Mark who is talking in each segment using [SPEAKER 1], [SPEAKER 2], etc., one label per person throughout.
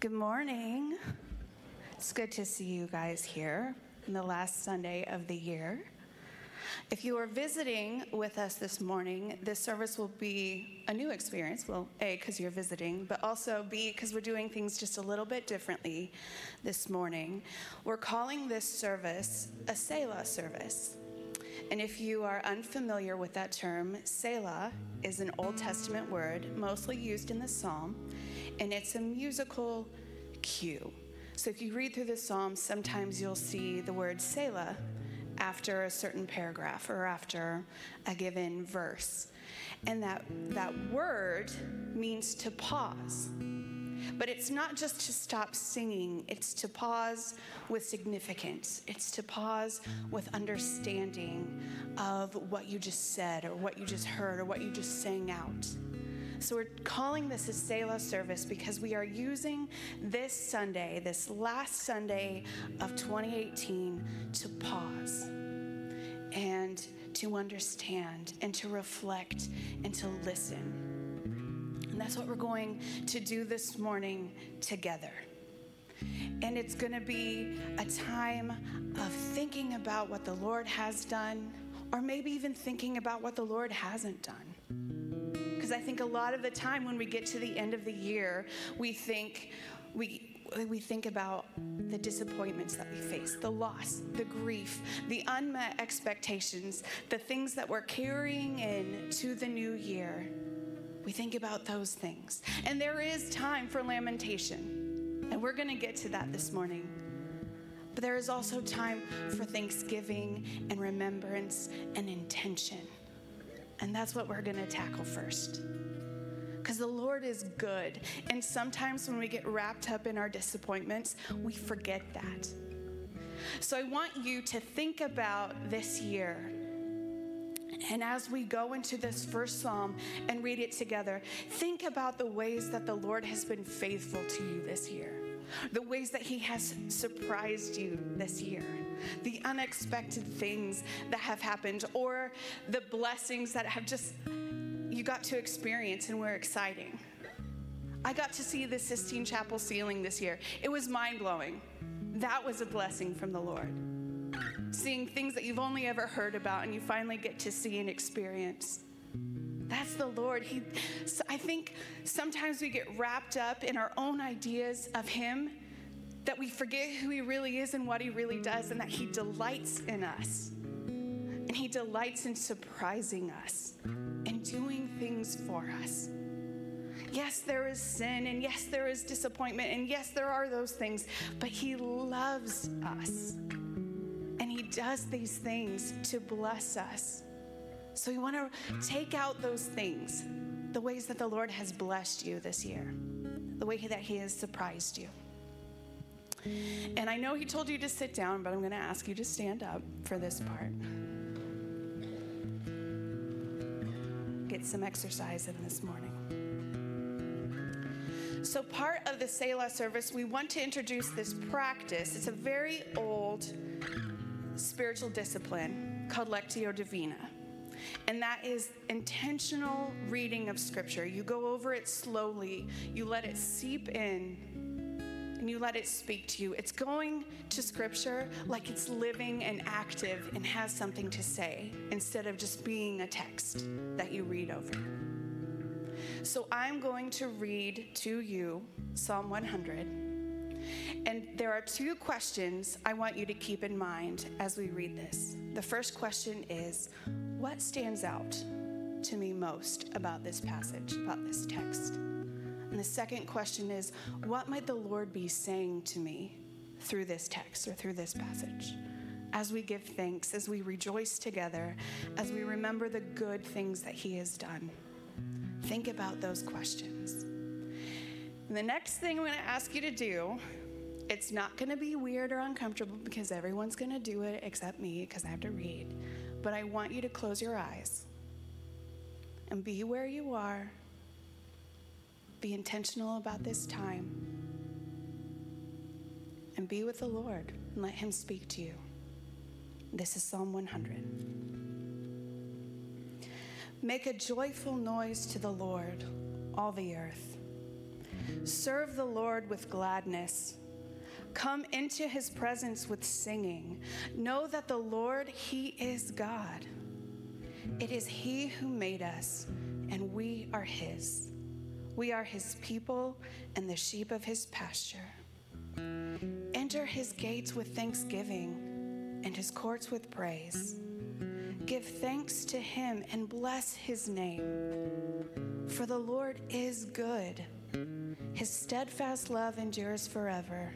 [SPEAKER 1] Good morning. It's good to see you guys here in the last Sunday of the year. If you are visiting with us this morning, this service will be a new experience. Well, A, because you're visiting, but also B, because we're doing things just a little bit differently this morning. We're calling this service a Selah service. And if you are unfamiliar with that term, Selah is an Old Testament word mostly used in the Psalm and it's a musical cue. So if you read through the Psalms, sometimes you'll see the word Selah after a certain paragraph or after a given verse. And that, that word means to pause. But it's not just to stop singing, it's to pause with significance. It's to pause with understanding of what you just said or what you just heard or what you just sang out. So we're calling this a Selah service because we are using this Sunday, this last Sunday of 2018, to pause and to understand and to reflect and to listen. And that's what we're going to do this morning together. And it's going to be a time of thinking about what the Lord has done, or maybe even thinking about what the Lord hasn't done because I think a lot of the time when we get to the end of the year, we think we we think about the disappointments that we face, the loss, the grief, the unmet expectations, the things that we're carrying in to the new year. We think about those things. And there is time for lamentation. And we're going to get to that this morning. But there is also time for thanksgiving and remembrance and intention. And that's what we're going to tackle first. Because the Lord is good. And sometimes when we get wrapped up in our disappointments, we forget that. So I want you to think about this year. And as we go into this first psalm and read it together, think about the ways that the Lord has been faithful to you this year, the ways that He has surprised you this year the unexpected things that have happened or the blessings that have just you got to experience and were exciting. I got to see the Sistine Chapel ceiling this year. It was mind blowing. That was a blessing from the Lord. Seeing things that you've only ever heard about and you finally get to see and experience. That's the Lord. He, I think sometimes we get wrapped up in our own ideas of Him that we forget who He really is and what He really does, and that He delights in us. And He delights in surprising us and doing things for us. Yes, there is sin, and yes, there is disappointment, and yes, there are those things, but He loves us. And He does these things to bless us. So we want to take out those things, the ways that the Lord has blessed you this year, the way that He has surprised you. And I know he told you to sit down, but I'm going to ask you to stand up for this part. Get some exercise in this morning. So, part of the Selah service, we want to introduce this practice. It's a very old spiritual discipline called Lectio Divina. And that is intentional reading of Scripture. You go over it slowly, you let it seep in, and you let it speak to you. It's going to scripture like it's living and active and has something to say instead of just being a text that you read over. So I'm going to read to you Psalm 100. And there are two questions I want you to keep in mind as we read this. The first question is What stands out to me most about this passage, about this text? And the second question is what might the Lord be saying to me through this text or through this passage? As we give thanks, as we rejoice together, as we remember the good things that He has done. Think about those questions. And the next thing I'm going to ask you to do, it's not going to be weird or uncomfortable because everyone's going to do it except me because I have to read. But I want you to close your eyes and be where you are be intentional about this time and be with the Lord and let Him speak to you. This is Psalm 100. Make a joyful noise to the Lord, all the earth. Serve the Lord with gladness. Come into his presence with singing. Know that the Lord, he is God. It is he who made us, and we are his. We are his people and the sheep of his pasture. Enter his gates with thanksgiving and his courts with praise. Give thanks to him and bless his name. For the Lord is good. His steadfast love endures forever,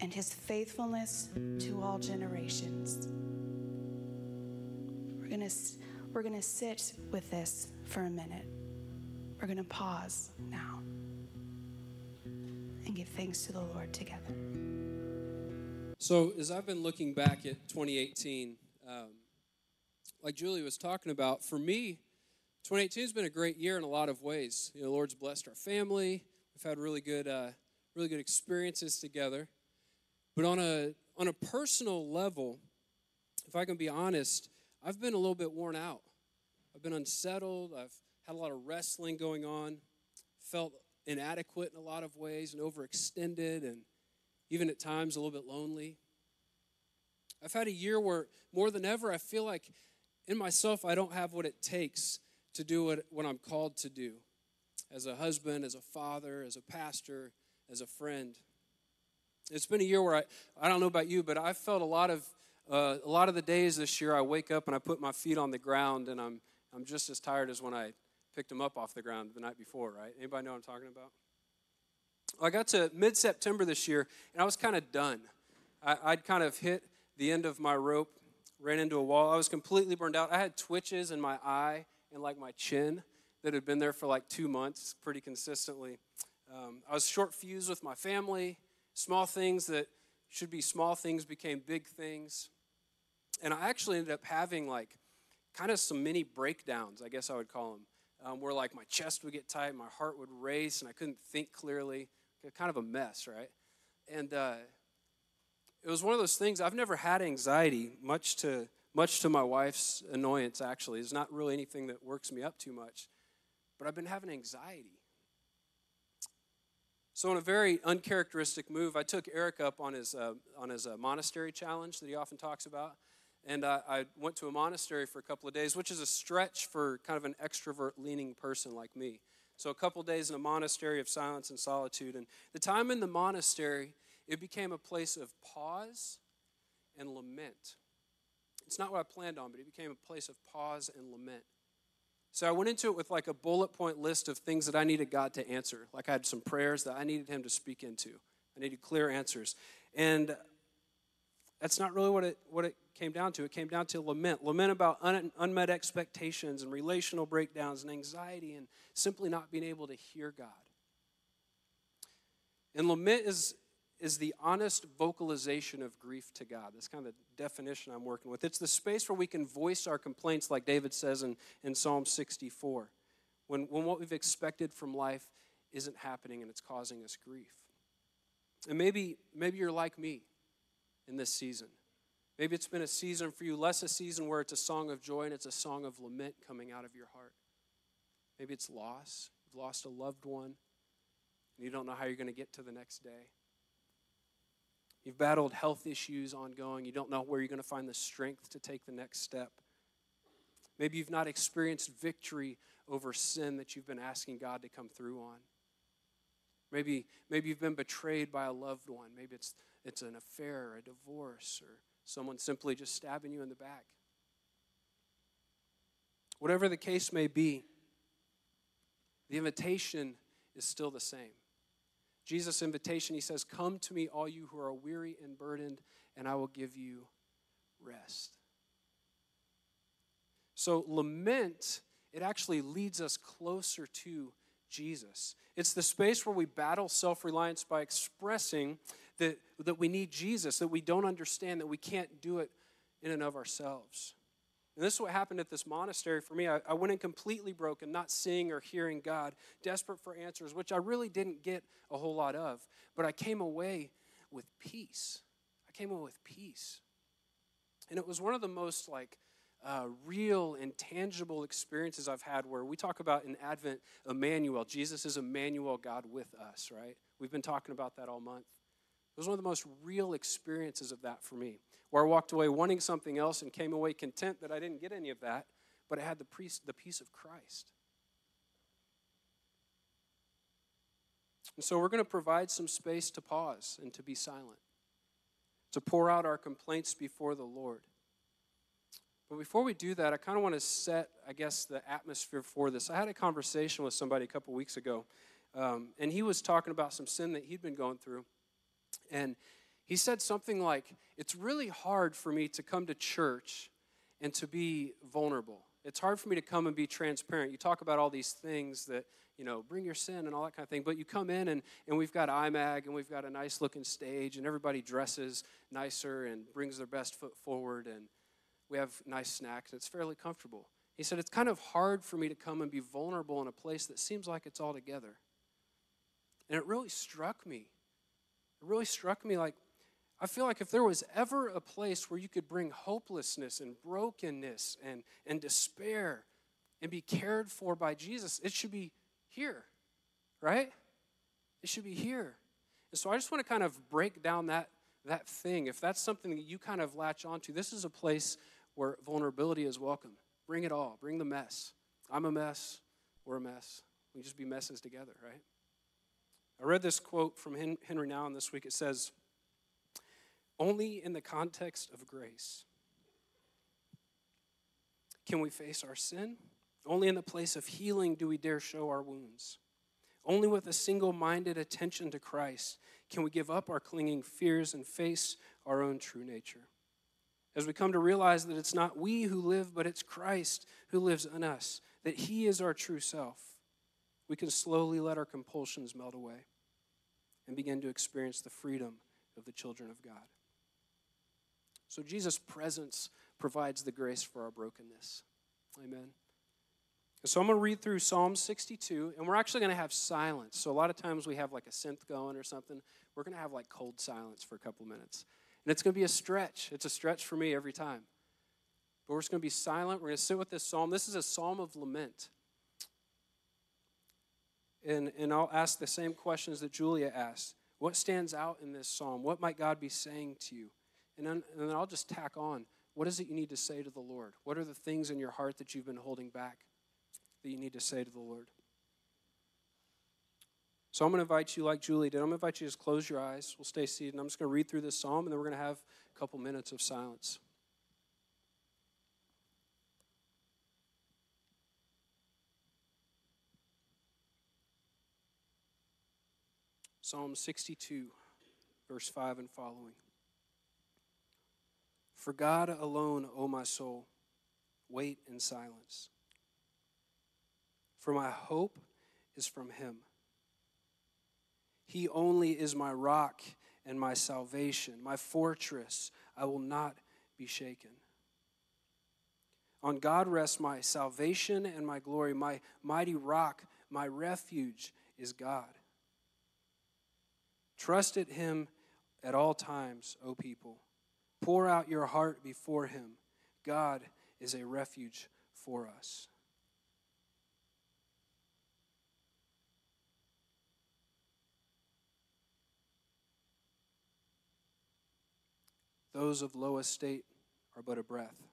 [SPEAKER 1] and his faithfulness to all generations. We're going to we're going to sit with this for a minute. We're going to pause now and give thanks to the Lord together.
[SPEAKER 2] So, as I've been looking back at 2018, um, like Julie was talking about, for me, 2018 has been a great year in a lot of ways. You know, the Lord's blessed our family. We've had really good, uh, really good experiences together. But on a on a personal level, if I can be honest, I've been a little bit worn out. I've been unsettled. I've had a lot of wrestling going on. Felt inadequate in a lot of ways and overextended and even at times a little bit lonely. I've had a year where more than ever I feel like in myself I don't have what it takes to do what, what I'm called to do as a husband, as a father, as a pastor, as a friend. It's been a year where I, I don't know about you, but I've felt a lot of uh, a lot of the days this year I wake up and I put my feet on the ground and I'm I'm just as tired as when I picked them up off the ground the night before, right? Anybody know what I'm talking about? I got to mid September this year and I was kind of done. I, I'd kind of hit the end of my rope, ran into a wall. I was completely burned out. I had twitches in my eye and like my chin that had been there for like two months pretty consistently. Um, I was short fused with my family. Small things that should be small things became big things. And I actually ended up having like kind of some mini breakdowns, I guess I would call them, um, where like my chest would get tight, my heart would race, and I couldn't think clearly. Kind of a mess, right? And uh, it was one of those things. I've never had anxiety, much to much to my wife's annoyance. Actually, it's not really anything that works me up too much, but I've been having anxiety. So, in a very uncharacteristic move, I took Eric up on his uh, on his uh, monastery challenge that he often talks about, and I, I went to a monastery for a couple of days, which is a stretch for kind of an extrovert-leaning person like me. So, a couple days in a monastery of silence and solitude, and the time in the monastery, it became a place of pause and lament. It's not what I planned on, but it became a place of pause and lament. So I went into it with like a bullet point list of things that I needed God to answer. Like I had some prayers that I needed Him to speak into. I needed clear answers. And that's not really what it, what it came down to. It came down to lament lament about un, unmet expectations and relational breakdowns and anxiety and simply not being able to hear God. And lament is is the honest vocalization of grief to God. That's kind of the definition I'm working with. It's the space where we can voice our complaints, like David says in, in Psalm 64, when, when what we've expected from life isn't happening and it's causing us grief. And maybe, maybe you're like me in this season. Maybe it's been a season for you, less a season where it's a song of joy and it's a song of lament coming out of your heart. Maybe it's loss. You've lost a loved one and you don't know how you're going to get to the next day. You've battled health issues ongoing. You don't know where you're going to find the strength to take the next step. Maybe you've not experienced victory over sin that you've been asking God to come through on. Maybe, maybe you've been betrayed by a loved one. Maybe it's, it's an affair, a divorce, or someone simply just stabbing you in the back. Whatever the case may be, the invitation is still the same. Jesus' invitation, he says, Come to me, all you who are weary and burdened, and I will give you rest. So, lament, it actually leads us closer to Jesus. It's the space where we battle self reliance by expressing that, that we need Jesus, that we don't understand, that we can't do it in and of ourselves. And this is what happened at this monastery for me. I, I, went in completely broken, not seeing or hearing God, desperate for answers, which I really didn't get a whole lot of. But I came away with peace. I came away with peace. And it was one of the most like uh, real and tangible experiences I've had where we talk about in Advent, Emmanuel. Jesus is Emmanuel, God with us, right? We've been talking about that all month. It was one of the most real experiences of that for me, where I walked away wanting something else and came away content that I didn't get any of that, but I had the peace, the peace of Christ. And so we're going to provide some space to pause and to be silent, to pour out our complaints before the Lord. But before we do that, I kind of want to set, I guess, the atmosphere for this. I had a conversation with somebody a couple weeks ago, um, and he was talking about some sin that he'd been going through. And he said something like, It's really hard for me to come to church and to be vulnerable. It's hard for me to come and be transparent. You talk about all these things that, you know, bring your sin and all that kind of thing, but you come in and, and we've got IMAG and we've got a nice looking stage and everybody dresses nicer and brings their best foot forward and we have nice snacks and it's fairly comfortable. He said, It's kind of hard for me to come and be vulnerable in a place that seems like it's all together. And it really struck me. Really struck me like, I feel like if there was ever a place where you could bring hopelessness and brokenness and, and despair and be cared for by Jesus, it should be here, right? It should be here. And so I just want to kind of break down that, that thing. If that's something that you kind of latch onto, this is a place where vulnerability is welcome. Bring it all, bring the mess. I'm a mess, we're a mess. We just be messes together, right? I read this quote from Henry Nouwen this week. It says, only in the context of grace can we face our sin. Only in the place of healing do we dare show our wounds. Only with a single minded attention to Christ can we give up our clinging fears and face our own true nature. As we come to realize that it's not we who live, but it's Christ who lives in us, that He is our true self, we can slowly let our compulsions melt away and begin to experience the freedom of the children of God. So Jesus' presence provides the grace for our brokenness. Amen. So I'm going to read through Psalm 62, and we're actually going to have silence. So a lot of times we have like a synth going or something. We're going to have like cold silence for a couple minutes. And it's going to be a stretch. It's a stretch for me every time. But we're just going to be silent. We're going to sit with this psalm. This is a psalm of lament. And, and I'll ask the same questions that Julia asked. What stands out in this psalm? What might God be saying to you? And then, and then I'll just tack on what is it you need to say to the Lord? What are the things in your heart that you've been holding back that you need to say to the Lord? So I'm going to invite you, like Julie did, I'm going to invite you to just close your eyes. We'll stay seated. I'm just going to read through this psalm, and then we're going to have a couple minutes of silence. Psalm 62, verse 5 and following. For God alone, O my soul, wait in silence. For my hope is from Him. He only is my rock and my salvation, my fortress. I will not be shaken. On God rests my salvation and my glory. My mighty rock, my refuge is God. Trust in Him at all times, O people. Pour out your heart before Him. God is a refuge for us. Those of low estate are but a breath.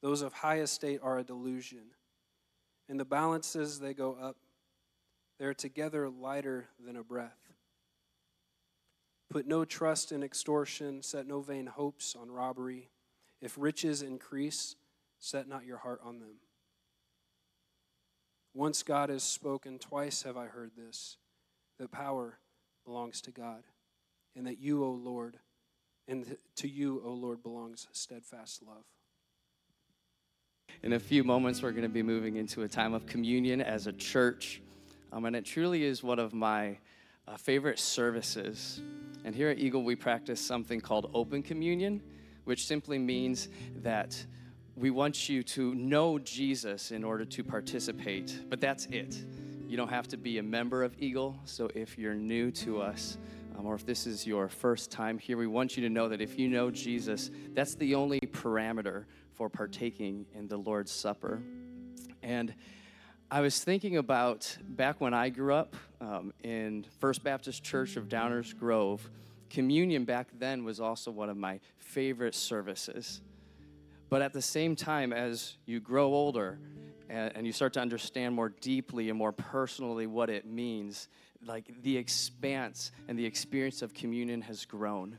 [SPEAKER 2] Those of high estate are a delusion. In the balances, they go up. They're together lighter than a breath. Put no trust in extortion, set no vain hopes on robbery. If riches increase, set not your heart on them. Once God has spoken, twice have I heard this that power belongs to God, and that you, O Lord, and to you, O Lord, belongs steadfast love.
[SPEAKER 3] In a few moments, we're going to be moving into a time of communion as a church. Um, and it truly is one of my uh, favorite services. And here at Eagle, we practice something called open communion, which simply means that we want you to know Jesus in order to participate, but that's it. You don't have to be a member of Eagle, so if you're new to us, um, or if this is your first time here, we want you to know that if you know Jesus, that's the only parameter for partaking in the Lord's Supper. And I was thinking about back when I grew up um, in First Baptist Church of Downers Grove, communion back then was also one of my favorite services. But at the same time, as you grow older and, and you start to understand more deeply and more personally what it means, like the expanse and the experience of communion has grown.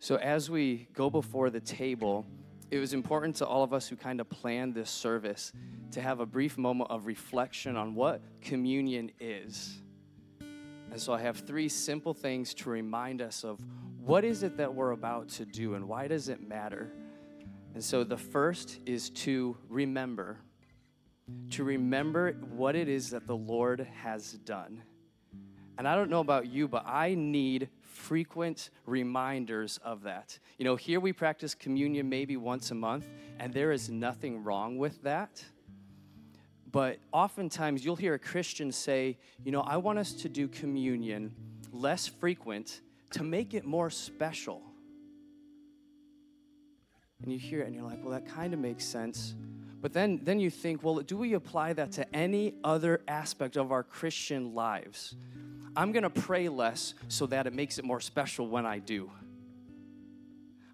[SPEAKER 3] So as we go before the table, it was important to all of us who kind of planned this service to have a brief moment of reflection on what communion is. And so I have three simple things to remind us of what is it that we're about to do and why does it matter? And so the first is to remember, to remember what it is that the Lord has done. And I don't know about you, but I need frequent reminders of that. You know, here we practice communion maybe once a month, and there is nothing wrong with that. But oftentimes you'll hear a Christian say, you know, I want us to do communion less frequent to make it more special. And you hear it and you're like, well, that kind of makes sense. But then, then you think, well, do we apply that to any other aspect of our Christian lives? I'm going to pray less so that it makes it more special when I do.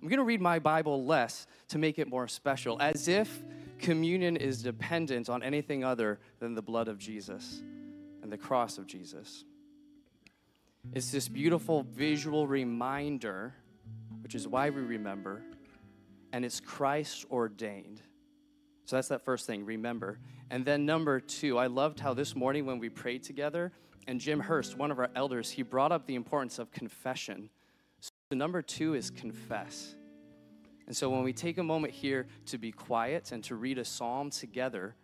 [SPEAKER 3] I'm going to read my Bible less to make it more special, as if communion is dependent on anything other than the blood of Jesus and the cross of Jesus. It's this beautiful visual reminder, which is why we remember, and it's Christ ordained. So that's that first thing, remember. And then number two, I loved how this morning when we prayed together, and Jim Hurst, one of our elders, he brought up the importance of confession. So number two is confess. And so when we take a moment here to be quiet and to read a psalm together,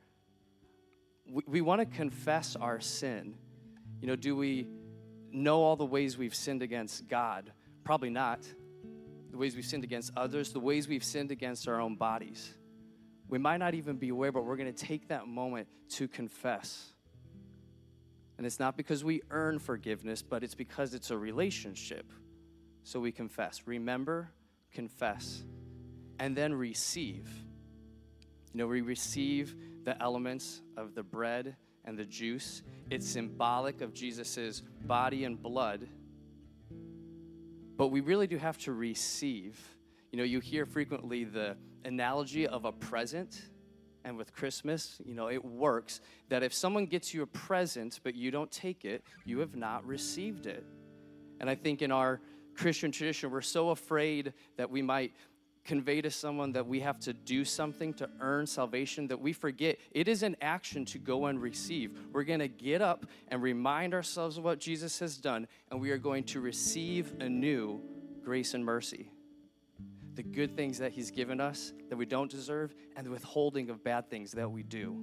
[SPEAKER 3] we, we want to confess our sin. You know, do we know all the ways we've sinned against God? Probably not. The ways we've sinned against others, the ways we've sinned against our own bodies. We might not even be aware, but we're going to take that moment to confess. And it's not because we earn forgiveness, but it's because it's a relationship. So we confess. Remember, confess, and then receive. You know, we receive the elements of the bread and the juice. It's symbolic of Jesus' body and blood. But we really do have to receive. You know, you hear frequently the analogy of a present and with Christmas, you know, it works that if someone gets you a present but you don't take it, you have not received it. And I think in our Christian tradition, we're so afraid that we might convey to someone that we have to do something to earn salvation that we forget it is an action to go and receive. We're going to get up and remind ourselves of what Jesus has done, and we are going to receive anew grace and mercy the good things that He's given us that we don't deserve, and the withholding of bad things that we do.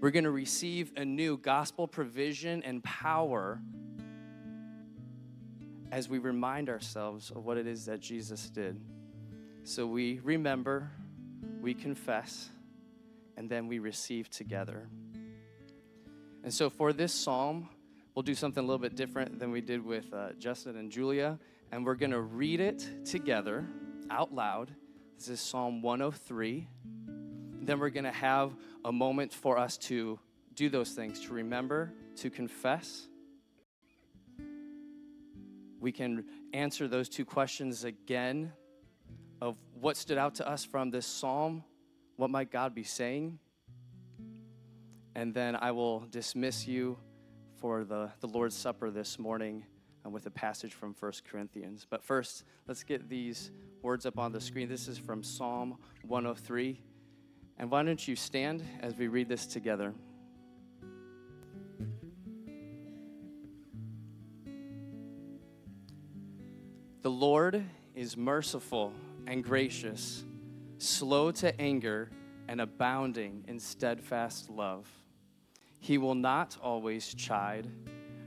[SPEAKER 3] We're going to receive a new gospel provision and power as we remind ourselves of what it is that Jesus did. So we remember, we confess, and then we receive together. And so for this psalm, we'll do something a little bit different than we did with uh, Justin and Julia and we're going to read it together out loud. This is Psalm 103. Then we're going to have a moment for us to do those things, to remember, to confess. We can answer those two questions again of what stood out to us from this psalm. What might God be saying? And then I will dismiss you for the, the Lord's Supper this morning with a passage from 1 Corinthians. But first, let's get these words up on the screen. This is from Psalm 103. And why don't you stand as we read this together? The Lord is merciful and gracious, slow to anger, and abounding in steadfast love. He will not always chide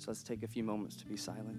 [SPEAKER 3] So let's take a few moments to be silent.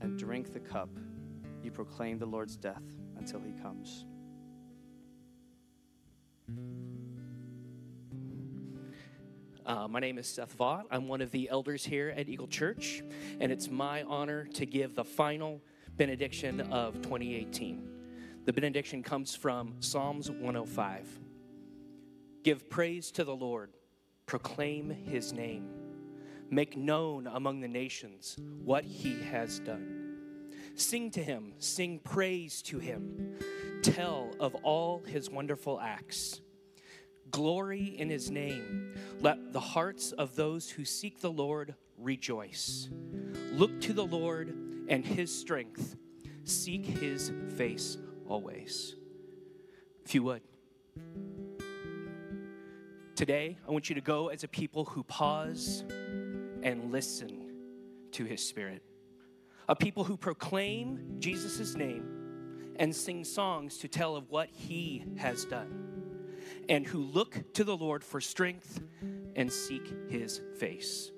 [SPEAKER 3] and drink the cup, you proclaim the Lord's death until he comes.
[SPEAKER 4] Uh, my name is Seth Vaught. I'm one of the elders here at Eagle Church, and it's my honor to give the final benediction of 2018. The benediction comes from Psalms 105. Give praise to the Lord, proclaim his name, make known among the nations what he has done. Sing to him, sing praise to him, tell of all his wonderful acts. Glory in his name. Let the hearts of those who seek the Lord rejoice. Look to the Lord and his strength. Seek his face always. If you would. Today, I want you to go as a people who pause and listen to his spirit. A people who proclaim Jesus' name and sing songs to tell of what he has done and who look to the Lord for strength and seek his face.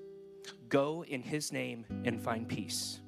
[SPEAKER 4] Go in his name and find peace.